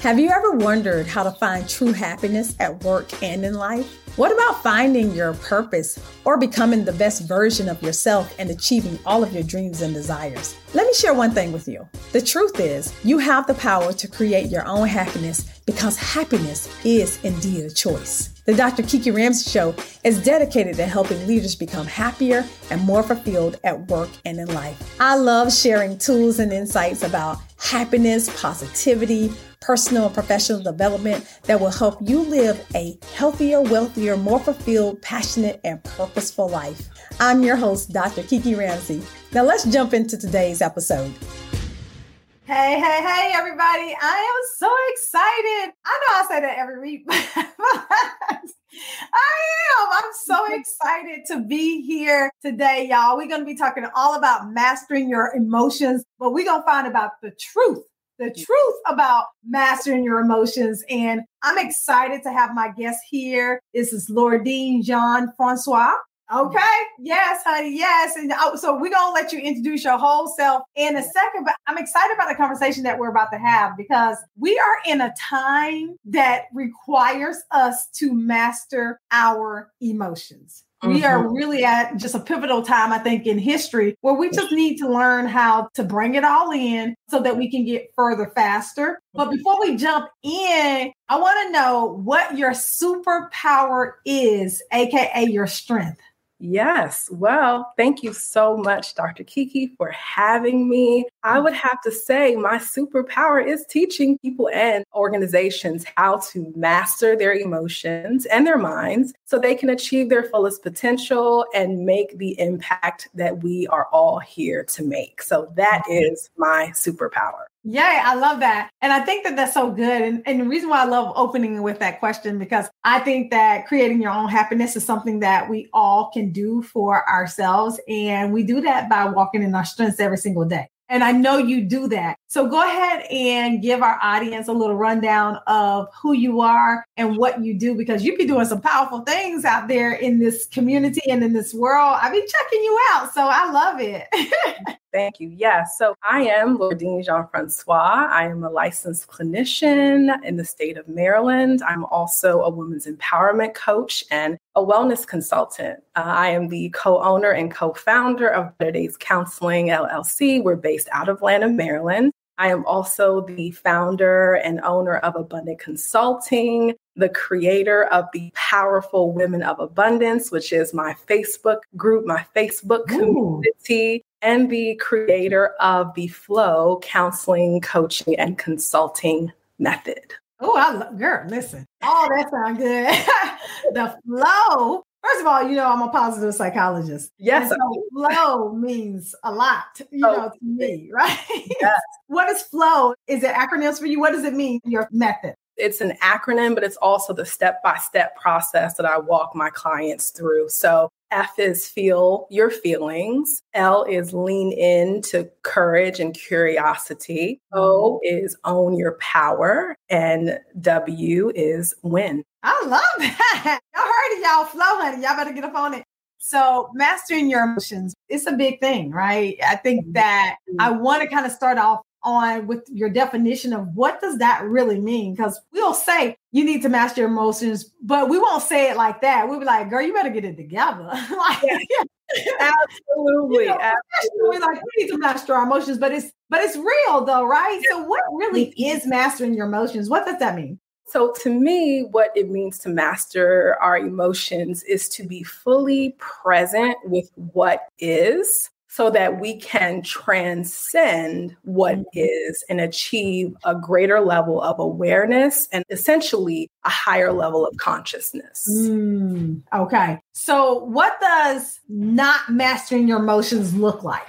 Have you ever wondered how to find true happiness at work and in life? What about finding your purpose or becoming the best version of yourself and achieving all of your dreams and desires? Let me share one thing with you. The truth is, you have the power to create your own happiness because happiness is indeed a choice. The Dr. Kiki Ramsey Show is dedicated to helping leaders become happier and more fulfilled at work and in life. I love sharing tools and insights about happiness, positivity, personal and professional development that will help you live a healthier, wealthier, more fulfilled, passionate, and purposeful life. I'm your host, Dr. Kiki Ramsey. Now let's jump into today's episode. Hey, hey, hey, everybody. I am so excited. I know I say that every week, but I am. I'm so excited to be here today, y'all. We're going to be talking all about mastering your emotions, but we're going to find about the truth the truth about mastering your emotions. And I'm excited to have my guest here. This is Lordine Jean Francois. Okay. Yes, honey. Yes. And oh, so we're going to let you introduce your whole self in a second. But I'm excited about the conversation that we're about to have because we are in a time that requires us to master our emotions. Mm-hmm. We are mm-hmm. really at just a pivotal time, I think, in history where we just need to learn how to bring it all in so that we can get further faster. But mm-hmm. before we jump in, I want to know what your superpower is, AKA your strength. Yes. Well, thank you so much, Dr. Kiki, for having me. I would have to say my superpower is teaching people and organizations how to master their emotions and their minds so they can achieve their fullest potential and make the impact that we are all here to make. So that mm-hmm. is my superpower. Yay, I love that. And I think that that's so good. And, and the reason why I love opening with that question, because I think that creating your own happiness is something that we all can do for ourselves. And we do that by walking in our strengths every single day. And I know you do that. So go ahead and give our audience a little rundown of who you are and what you do, because you be doing some powerful things out there in this community and in this world. I be checking you out. So I love it. Thank you. Yes. So I am Lordine Jean Francois. I am a licensed clinician in the state of Maryland. I'm also a women's empowerment coach and a wellness consultant. Uh, I am the co owner and co founder of Better Days Counseling LLC. We're based out of Lanham, Maryland. I am also the founder and owner of Abundant Consulting, the creator of the Powerful Women of Abundance, which is my Facebook group, my Facebook community, and the creator of the Flow Counseling, Coaching, and Consulting Method. Oh, I love, girl, listen. Oh, that sounds good. the flow First of all, you know, I'm a positive psychologist. Yes. So flow means a lot, you oh, know, to me, right? Yes. what is flow? Is it acronyms for you? What does it mean, your method? It's an acronym, but it's also the step by step process that I walk my clients through. So F is feel your feelings. L is lean in to courage and curiosity. O mm-hmm. is own your power. And W is win. I love that. Y'all heard it, y'all. Flow, honey. Y'all better get up on it. So, mastering your emotions, it's a big thing, right? I think mm-hmm. that I want to kind of start off on with your definition of what does that really mean? Because we'll say you need to master your emotions but we won't say it like that. We'll be like girl you better get it together. Like, absolutely, you know, absolutely. like we need to master our emotions but it's but it's real though right? So what really is mastering your emotions? What does that mean? So, to me, what it means to master our emotions is to be fully present with what is so that we can transcend what mm-hmm. and achieve a greater level of awareness and essentially a higher level of consciousness. Mm, okay. So, what does not mastering your emotions look like?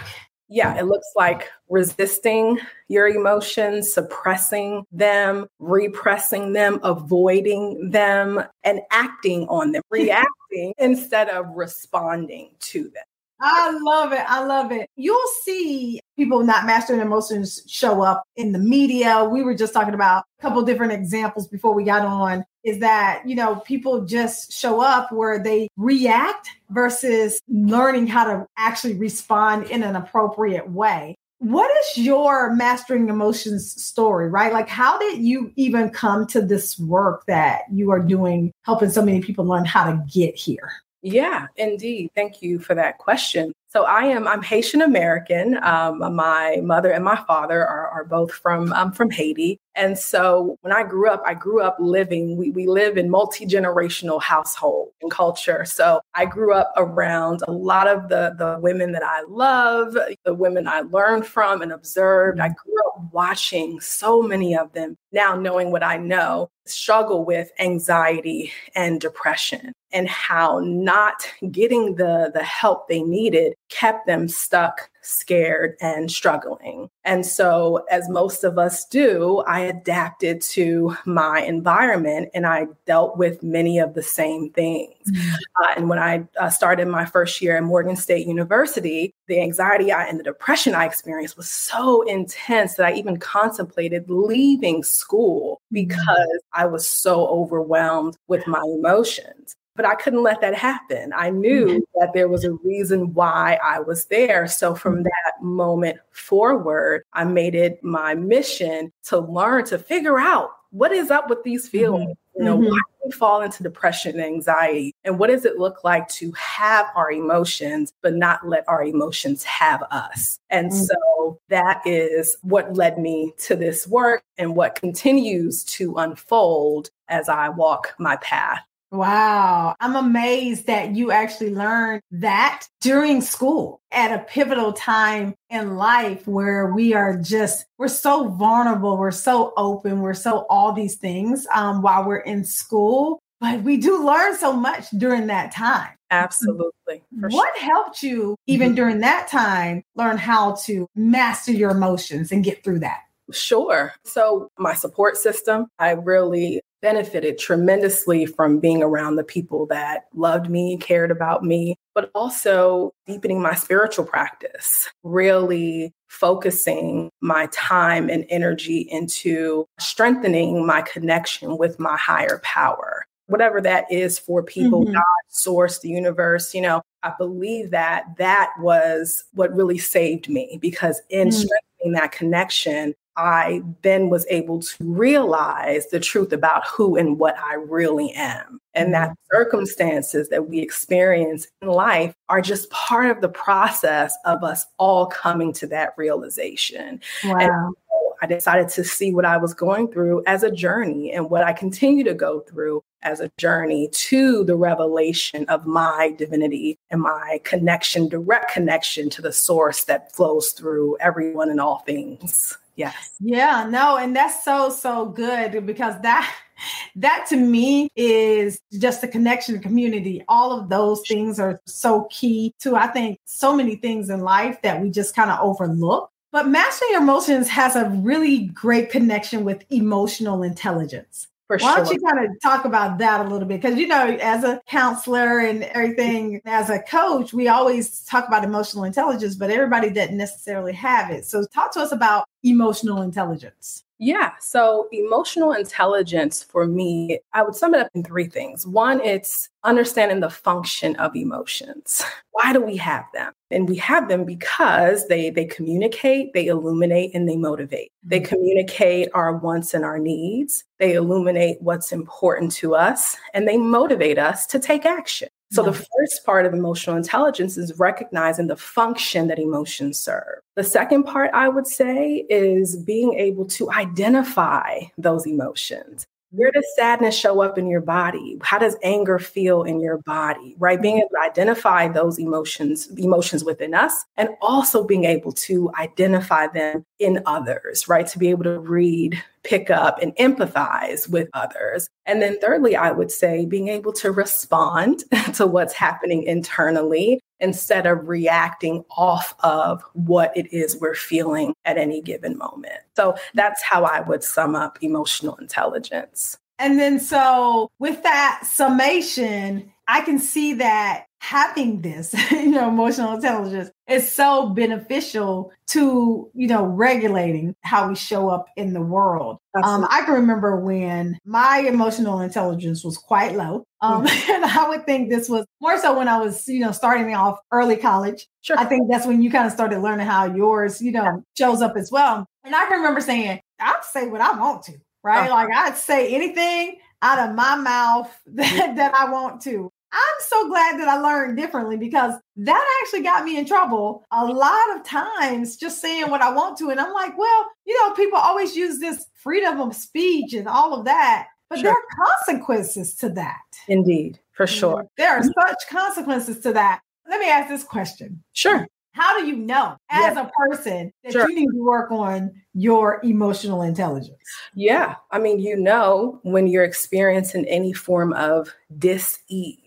yeah, it looks like resisting your emotions, suppressing them, repressing them, avoiding them, and acting on them, reacting instead of responding to them. I love it. I love it. You'll see people not mastering emotions show up in the media. We were just talking about a couple different examples before we got on is that, you know, people just show up where they react versus learning how to actually respond in an appropriate way. what is your mastering emotions story, right? Like, how did you even come to this work that you are doing, helping so many people learn how to get here? Yeah, indeed. Thank you for that question. So I am I'm Haitian American. Um, my mother and my father are, are both from um, from Haiti, and so when I grew up, I grew up living. We we live in multi generational household and culture. So I grew up around a lot of the the women that I love, the women I learned from and observed. I mm-hmm. grew up watching so many of them. Now knowing what I know, struggle with anxiety and depression and how not getting the the help they needed kept them stuck scared and struggling. And so, as most of us do, I adapted to my environment and I dealt with many of the same things. Mm-hmm. Uh, and when I uh, started my first year at Morgan State University, the anxiety I, and the depression I experienced was so intense that I even contemplated leaving school mm-hmm. because I was so overwhelmed with my emotions. But I couldn't let that happen. I knew mm-hmm. that there was a reason why I was there. So from mm-hmm. that moment forward, I made it my mission to learn to figure out what is up with these feelings. Mm-hmm. You know, mm-hmm. why do we fall into depression and anxiety? And what does it look like to have our emotions, but not let our emotions have us? And mm-hmm. so that is what led me to this work and what continues to unfold as I walk my path Wow. I'm amazed that you actually learned that during school at a pivotal time in life where we are just, we're so vulnerable, we're so open, we're so all these things um, while we're in school. But we do learn so much during that time. Absolutely. What sure. helped you, even mm-hmm. during that time, learn how to master your emotions and get through that? Sure. So, my support system, I really benefited tremendously from being around the people that loved me, cared about me, but also deepening my spiritual practice, really focusing my time and energy into strengthening my connection with my higher power. Whatever that is for people, mm-hmm. God, source, the universe, you know, I believe that that was what really saved me because in mm-hmm. strengthening that connection, I then was able to realize the truth about who and what I really am. And that mm-hmm. circumstances that we experience in life are just part of the process of us all coming to that realization. Wow. And I decided to see what I was going through as a journey and what I continue to go through as a journey to the revelation of my divinity and my connection, direct connection to the source that flows through everyone and all things. Yes. Yeah, no, and that's so so good because that that to me is just the connection community. All of those things are so key to I think so many things in life that we just kind of overlook. But mastering your emotions has a really great connection with emotional intelligence. Why sure. don't you kind of talk about that a little bit? Because, you know, as a counselor and everything, as a coach, we always talk about emotional intelligence, but everybody doesn't necessarily have it. So, talk to us about emotional intelligence. Yeah. So emotional intelligence for me, I would sum it up in three things. One, it's understanding the function of emotions. Why do we have them? And we have them because they they communicate, they illuminate, and they motivate. They mm-hmm. communicate our wants and our needs. They illuminate what's important to us, and they motivate us to take action. So, the first part of emotional intelligence is recognizing the function that emotions serve. The second part, I would say, is being able to identify those emotions. Where does sadness show up in your body? How does anger feel in your body? Right? Being able to identify those emotions, emotions within us, and also being able to identify them in others, right? To be able to read, pick up, and empathize with others. And then, thirdly, I would say being able to respond to what's happening internally instead of reacting off of what it is we're feeling at any given moment. So that's how I would sum up emotional intelligence. And then, so with that summation, I can see that having this, you know, emotional intelligence is so beneficial to, you know, regulating how we show up in the world. Um, I can remember when my emotional intelligence was quite low. Um, mm-hmm. and I would think this was more so when I was, you know, starting off early college. Sure. I think that's when you kind of started learning how yours, you know, shows up as well. And I can remember saying, I'll say what I want to, right? Uh-huh. Like I'd say anything out of my mouth that, that I want to. I'm so glad that I learned differently because that actually got me in trouble a lot of times just saying what I want to. And I'm like, well, you know, people always use this freedom of speech and all of that, but sure. there are consequences to that. Indeed, for mm-hmm. sure. There are mm-hmm. such consequences to that. Let me ask this question. Sure. How do you know as a person that sure. you need to work on your emotional intelligence? Yeah. I mean, you know, when you're experiencing any form of dis ease,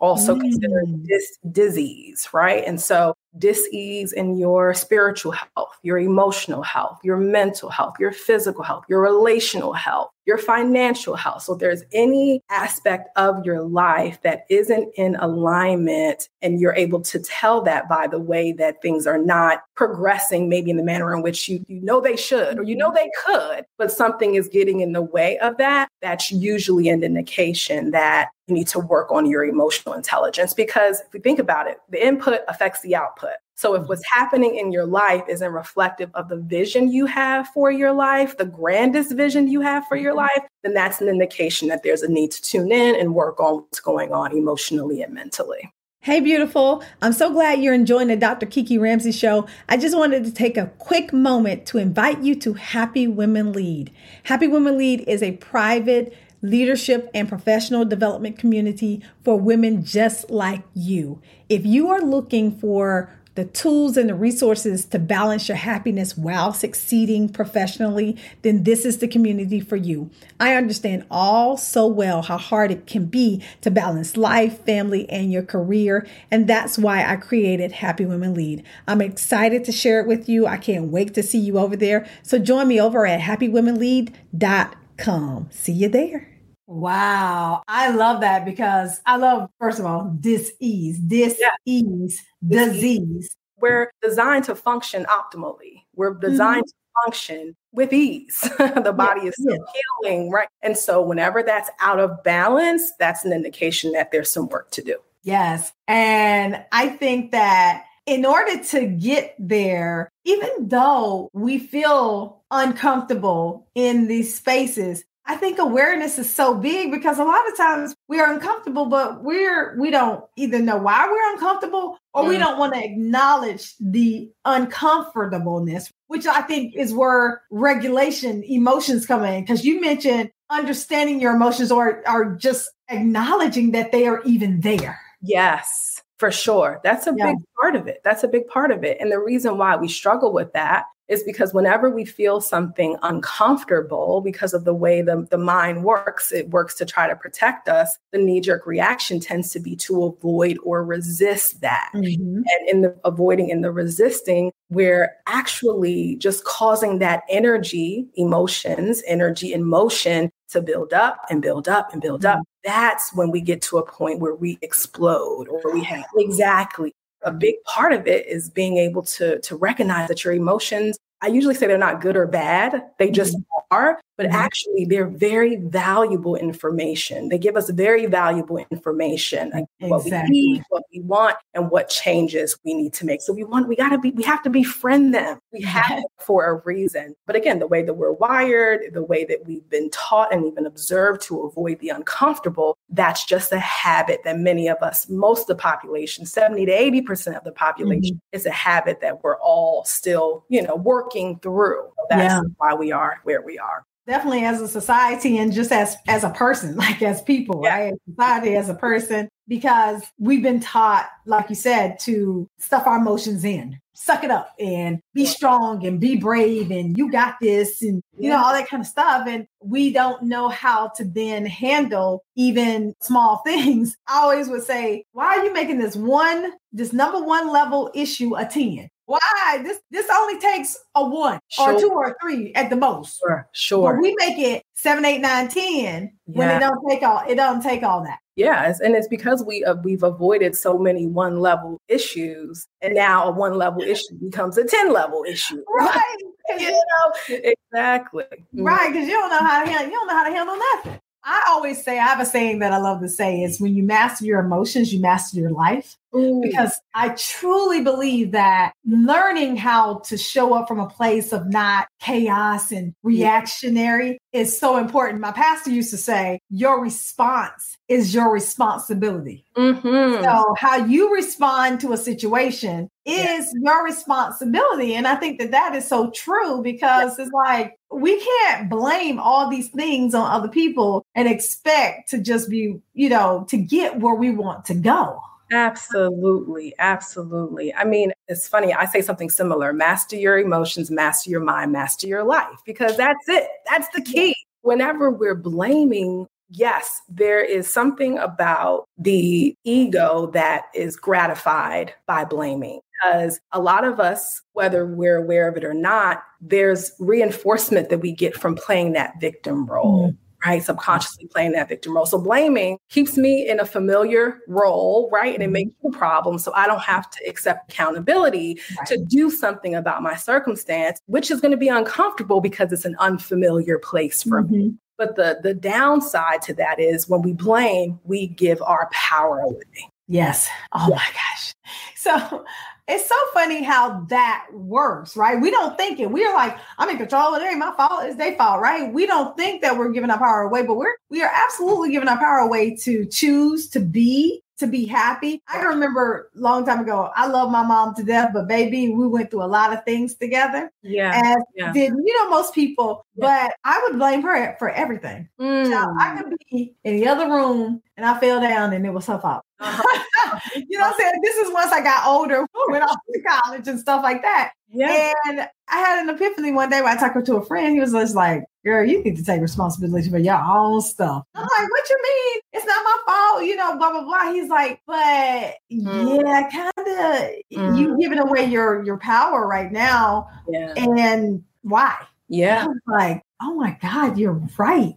also mm. considered dis- disease, right? And so dis-ease in your spiritual health, your emotional health, your mental health, your physical health, your relational health, your financial health. So there's any aspect of your life that isn't in alignment and you're able to tell that by the way that things are not progressing maybe in the manner in which you, you know they should or you know they could, but something is getting in the way of that, that's usually an indication that you need to work on your emotional intelligence because if we think about it, the input affects the output. So if mm-hmm. what's happening in your life isn't reflective of the vision you have for your life, the grandest vision you have for your mm-hmm. life, then that's an indication that there's a need to tune in and work on what's going on emotionally and mentally. Hey, beautiful. I'm so glad you're enjoying the Dr. Kiki Ramsey show. I just wanted to take a quick moment to invite you to Happy Women Lead. Happy Women Lead is a private leadership and professional development community for women just like you. If you are looking for the tools and the resources to balance your happiness while succeeding professionally, then this is the community for you. I understand all so well how hard it can be to balance life, family, and your career. And that's why I created Happy Women Lead. I'm excited to share it with you. I can't wait to see you over there. So join me over at happywomenlead.com. See you there. Wow. I love that because I love, first of all, dis-ease, dis-ease, yeah. disease. We're designed to function optimally. We're designed mm-hmm. to function with ease. the body yeah. is still yeah. healing, right? And so whenever that's out of balance, that's an indication that there's some work to do. Yes. And I think that in order to get there, even though we feel uncomfortable in these spaces, I think awareness is so big because a lot of times we are uncomfortable, but we're we don't either know why we're uncomfortable or mm. we don't want to acknowledge the uncomfortableness, which I think is where regulation emotions come in. Because you mentioned understanding your emotions or or just acknowledging that they are even there. Yes, for sure. That's a yeah. big part of it. That's a big part of it. And the reason why we struggle with that is because whenever we feel something uncomfortable because of the way the, the mind works, it works to try to protect us. The knee jerk reaction tends to be to avoid or resist that. Mm-hmm. And in the avoiding and the resisting, we're actually just causing that energy, emotions, energy and motion to build up and build up and build mm-hmm. up. That's when we get to a point where we explode or we have exactly a big part of it is being able to to recognize that your emotions I usually say they're not good or bad, they just mm-hmm. are, but mm-hmm. actually they're very valuable information. They give us very valuable information, like exactly. what we need, what we want, and what changes we need to make. So we want, we gotta be, we have to befriend them. We have for a reason. But again, the way that we're wired, the way that we've been taught and even observed to avoid the uncomfortable, that's just a habit that many of us, most of the population, 70 to 80% of the population, mm-hmm. is a habit that we're all still, you know, working through. That's yeah. why we are where we are. Definitely as a society and just as as a person, like as people, yeah. right? Society as a person, because we've been taught, like you said, to stuff our emotions in, suck it up and be strong and be brave and you got this and you know all that kind of stuff. And we don't know how to then handle even small things. I always would say why are you making this one this number one level issue a 10 why? This this only takes a one sure. or two or three at the most. Sure, sure. But we make it seven, eight, nine, ten yeah. when it don't take all it don't take all that. Yes, and it's because we uh, we've avoided so many one level issues, and now a one level issue becomes a ten level issue. Right. you know exactly. Right, because you don't know how to handle. You don't know how to handle nothing. I always say, I have a saying that I love to say is when you master your emotions, you master your life. Ooh. Because I truly believe that learning how to show up from a place of not chaos and reactionary is so important. My pastor used to say, Your response is your responsibility. Mm-hmm. So, how you respond to a situation is yeah. your responsibility. And I think that that is so true because it's like we can't blame all these things on other people and expect to just be, you know, to get where we want to go. Absolutely. Absolutely. I mean, it's funny. I say something similar master your emotions, master your mind, master your life, because that's it. That's the key. Whenever we're blaming yes, there is something about the ego that is gratified by blaming. Because a lot of us, whether we're aware of it or not, there's reinforcement that we get from playing that victim role. Mm-hmm right? Subconsciously playing that victim role. So blaming keeps me in a familiar role, right? And it makes a problem. So I don't have to accept accountability right. to do something about my circumstance, which is going to be uncomfortable because it's an unfamiliar place for mm-hmm. me. But the the downside to that is when we blame, we give our power away. Yes. Oh my gosh. So it's so funny how that works, right? We don't think it. We're like, I'm in control. It ain't my fault. It's their fault, right? We don't think that we're giving our power away, but we're we are absolutely giving our power away to choose to be to be happy. I can remember a long time ago, I love my mom to death, but baby, we went through a lot of things together. Yeah. And yeah. did, you know, most people, yeah. but I would blame her for everything. Mm. So I could be in the other room and I fell down and it was her fault. Uh-huh. you know what I'm saying? This is once I got older, went off to college and stuff like that. Yeah. And I had an epiphany one day when I talked to a friend. He was just like, girl, you need to take responsibility for your own stuff. I'm like, what you mean? It's not my fault, you know, blah, blah, blah. He's like, but mm. yeah, kind of mm. you giving away your your power right now. Yeah. And why? Yeah. like, oh my God, you're right.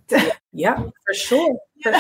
Yeah, for sure. For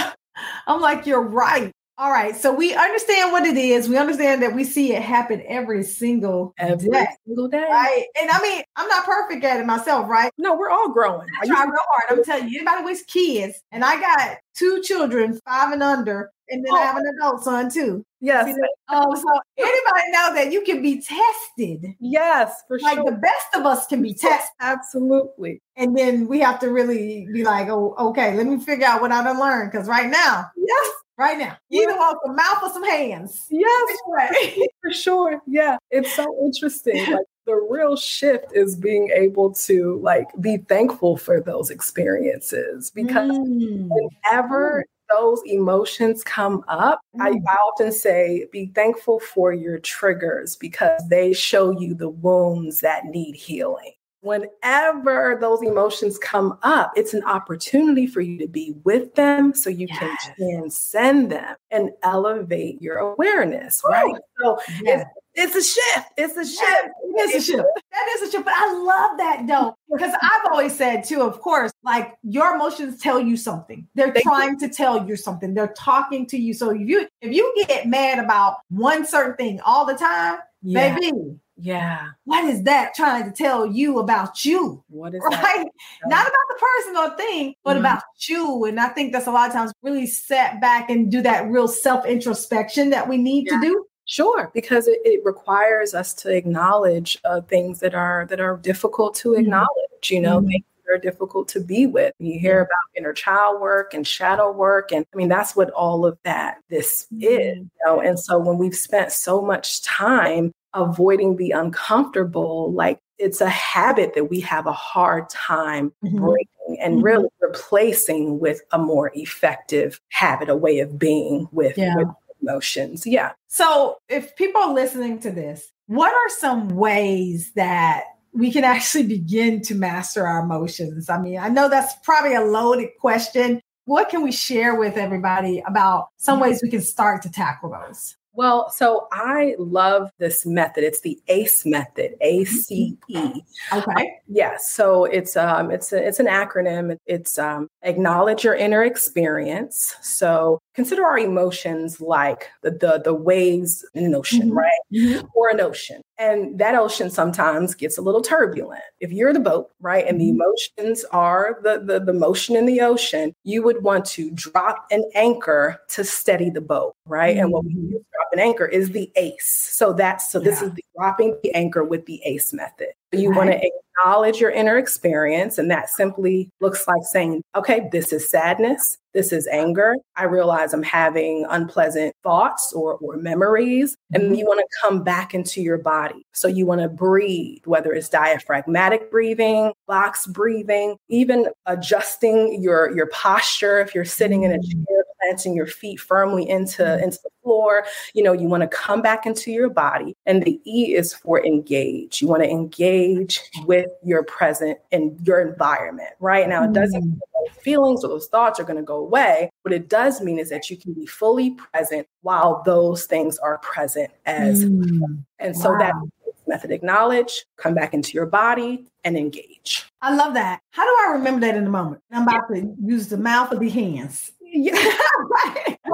I'm like, you're right. All right. So we understand what it is. We understand that we see it happen every single every day. single day. Right. And I mean, I'm not perfect at it myself, right? No, we're all growing. I try real hard. I'm telling you, anybody with kids, and I got two children, five and under, and then oh. I have an adult son too. Yes. Um, so anybody know that you can be tested? Yes, for like sure. Like the best of us can be tested. Absolutely. And then we have to really be like, oh, okay, let me figure out what I done learned. Because right now, yes, right now. You either want some mouth or some hands. Yes, right. for sure. Yeah, it's so interesting. Like the real shift is being able to like be thankful for those experiences because mm. whenever those emotions come up, mm. I, I often say be thankful for your triggers because they show you the wounds that need healing whenever those emotions come up, it's an opportunity for you to be with them so you yes. can transcend them and elevate your awareness, right? So yes. it's, it's, a shift. It's a shift. It is a shift. That is a shift. But I love that though, because I've always said too, of course, like your emotions tell you something. They're they trying to tell you something. They're talking to you. So if you if you get mad about one certain thing all the time, yeah. baby, yeah. What is that trying to tell you about you? What is right? That? Not about the person or thing, but mm-hmm. about you. And I think that's a lot of times really set back and do that real self introspection that we need yeah. to do. Sure, because it, it requires us to acknowledge uh, things that are that are difficult to mm-hmm. acknowledge. You know, mm-hmm. things that are difficult to be with. You hear about inner child work and shadow work, and I mean that's what all of that this is. Mm-hmm. You know? And so when we've spent so much time avoiding the uncomfortable, like it's a habit that we have a hard time mm-hmm. breaking and mm-hmm. really replacing with a more effective habit, a way of being with, yeah. with emotions. Yeah. So if people are listening to this, what are some ways that we can actually begin to master our emotions? I mean, I know that's probably a loaded question. What can we share with everybody about some ways we can start to tackle those? Well, so I love this method. It's the ACE method, A C E. Okay. Yes. So it's um it's a, it's an acronym. It's um acknowledge your inner experience. So consider our emotions like the the, the waves in an ocean, Mhm. right? Mhm. Or an ocean. And that ocean sometimes gets a little turbulent. If you're the boat, right, and the Mhm. emotions are the, the the motion in the ocean, you would want to drop an anchor to steady the boat, right? And what we use drop an anchor is the ACE. So that's so this Yeah. is the dropping the anchor with the ACE method. You Right. want to acknowledge your inner experience, and that simply looks like saying, "Okay, this is sadness." This is anger. I realize I'm having unpleasant thoughts or, or memories. And Mhm. you want to come back into your body. So you want to breathe, whether it's diaphragmatic breathing, box breathing, even adjusting your, your posture. If you're sitting in a Mm. chair, planting your feet firmly into, Mhm. into the floor, you know, you want to come back into your body. And the E is for engage. You want to engage with your present and your environment, right? Now, it doesn't Mm. mean those feelings or those thoughts are going to go away. What it does mean is that you can be fully present while those things are present as Mm. and so that Wow. method acknowledge, come back into your body and engage. I love that. How do I remember that in the moment? I'm about to use the mouth or the hands. Yeah.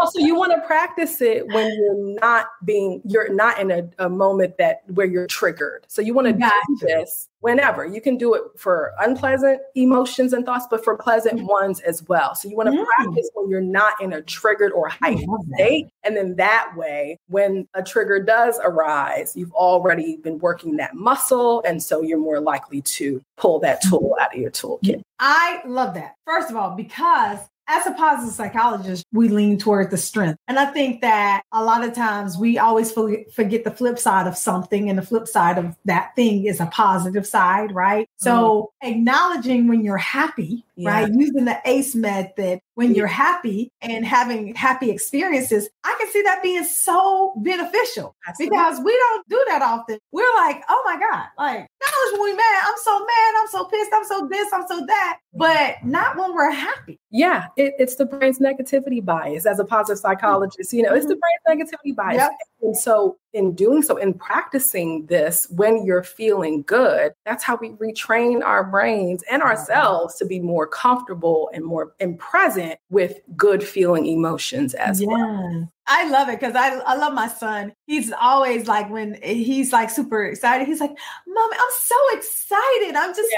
Right. Also, you want to practice it when you're not being, you're not in a, a moment that where you're triggered. So you want to Gotcha. do this whenever. You can do it for unpleasant emotions and thoughts, but for pleasant ones as well. So you want to Mm. practice when you're not in a triggered or heightened state. And then that way, when a trigger does arise, you've already been working that muscle. And so you're more likely to pull that tool out of your toolkit. I love that. First of all, because as a positive psychologist, we lean toward the strength. And I think that a lot of times we always forget the flip side of something, and the flip side of that thing is a positive side, right? So mm-hmm. acknowledging when you're happy, right? Using the ACE method when you're happy and having happy experiences, I can see that being so beneficial Absolutely. because we don't do that often. We're like, oh my God, like, knowledge when we mad, I'm so mad, I'm so pissed, I'm so this, I'm so that, but not when we're happy. Yeah, it, it's the brain's negativity bias. As a positive mm-hmm. psychologist, you know, it's the mm-hmm. brain's negativity bias. Yep. And so, in doing so, in practicing this, when you're feeling good, that's how we retrain our brains and ourselves to be more comfortable and more and present with good feeling emotions as well. I love it because I, I love my son. He's always like when he's like super excited. He's like, "Mom, I'm so excited! I'm just."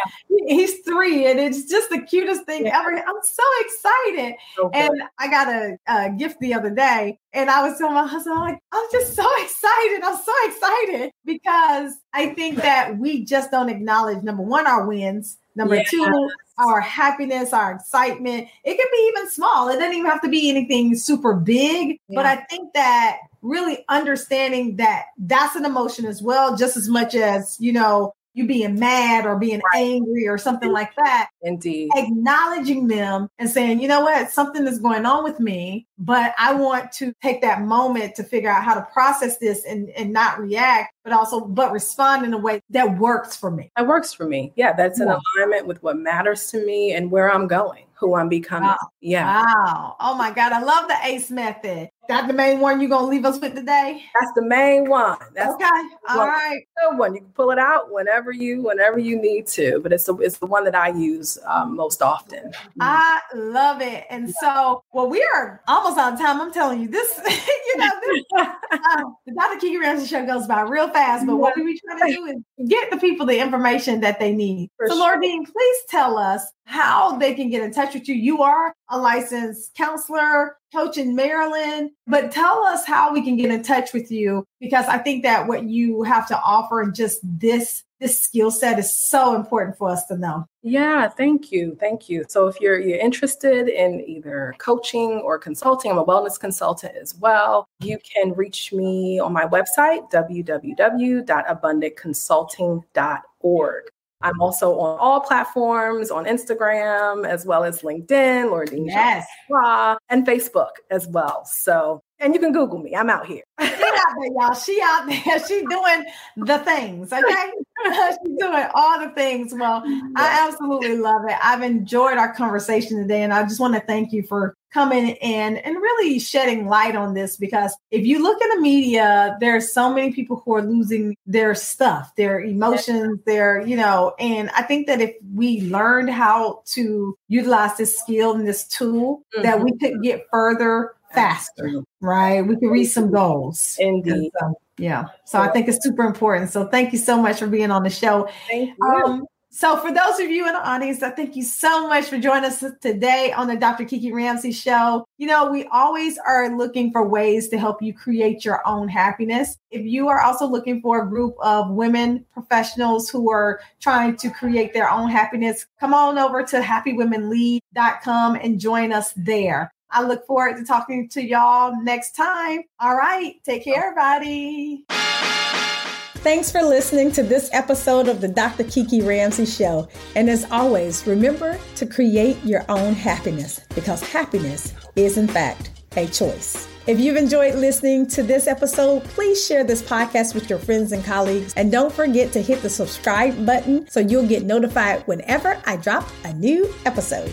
He's three, and it's just the cutest thing Yeah. ever. I'm so excited. So. And I got a, a gift the other day, and I was telling my husband, I'm like, I'm just so excited. I'm so excited because I think that we just don't acknowledge number one, our wins, number Yes. two, our happiness, our excitement. It can be even small. It doesn't even have to be anything super big. But I think that really understanding that that's an emotion as well, just as much as, you know, you being mad or being Right. angry or something like that Indeed. acknowledging them and saying, you know what, something is going on with me, but I want to take that moment to figure out how to process this and, and not react, but also but respond in a way that works for me. That works for me. Yeah, that's in Yeah. alignment with what matters to me and where I'm going, who I'm becoming. Wow. Yeah, Wow. Oh my God. I love the ACE method. That the main one you're gonna leave us with today? that's the main one. That's okay. All well, right. good one. You can pull it out whenever you whenever you need to, but it's the it's the one that I use um, most often. I love it. And so, well, we are almost out of time. I'm telling you, this, you know, this um, the Dr. Kiki Ramsey show goes by real fast, but what we trying to do is get the people the information that they need. For so, sure. Lordine, please tell us how they can get in touch with you. You are a licensed counselor, coach in Maryland, but tell us how we can get in touch with you because I think that what you have to offer and just this this skill set is so important for us to know. Yeah, thank you, thank you. So if you're you're interested in either coaching or consulting, I'm a wellness consultant as well. You can reach me on my website www.abundantconsulting.org. I'm also on all platforms on Instagram as well as LinkedIn, Lordine Yes. Joshua, and Facebook as well. So, and you can Google me. I'm out here. She out there, y'all. She out there. She doing the things. Okay. She's doing all the things. Well, I absolutely love it. I've enjoyed our conversation today. And I just want to thank you for coming in and really shedding light on this because if you look in the media, there's so many people who are losing their stuff, their emotions, their, you know, and I think that if we learned how to utilize this skill and this tool, mm-hmm. that we could get further faster, right? We could reach some goals. Indeed. So, yeah. So I think it's super important. So thank you so much for being on the show. Thank you. Um, so, for those of you in the audience, I thank you so much for joining us today on the Dr. Kiki Ramsey Show. You know, we always are looking for ways to help you create your own happiness. If you are also looking for a group of women professionals who are trying to create their own happiness, come on over to happywomenlead.com and join us there. I look forward to talking to y'all next time. All right, take care, everybody. Thanks for listening to this episode of the Dr. Kiki Ramsey Show. And as always, remember to create your own happiness because happiness is, in fact, a choice. If you've enjoyed listening to this episode, please share this podcast with your friends and colleagues. And don't forget to hit the subscribe button so you'll get notified whenever I drop a new episode.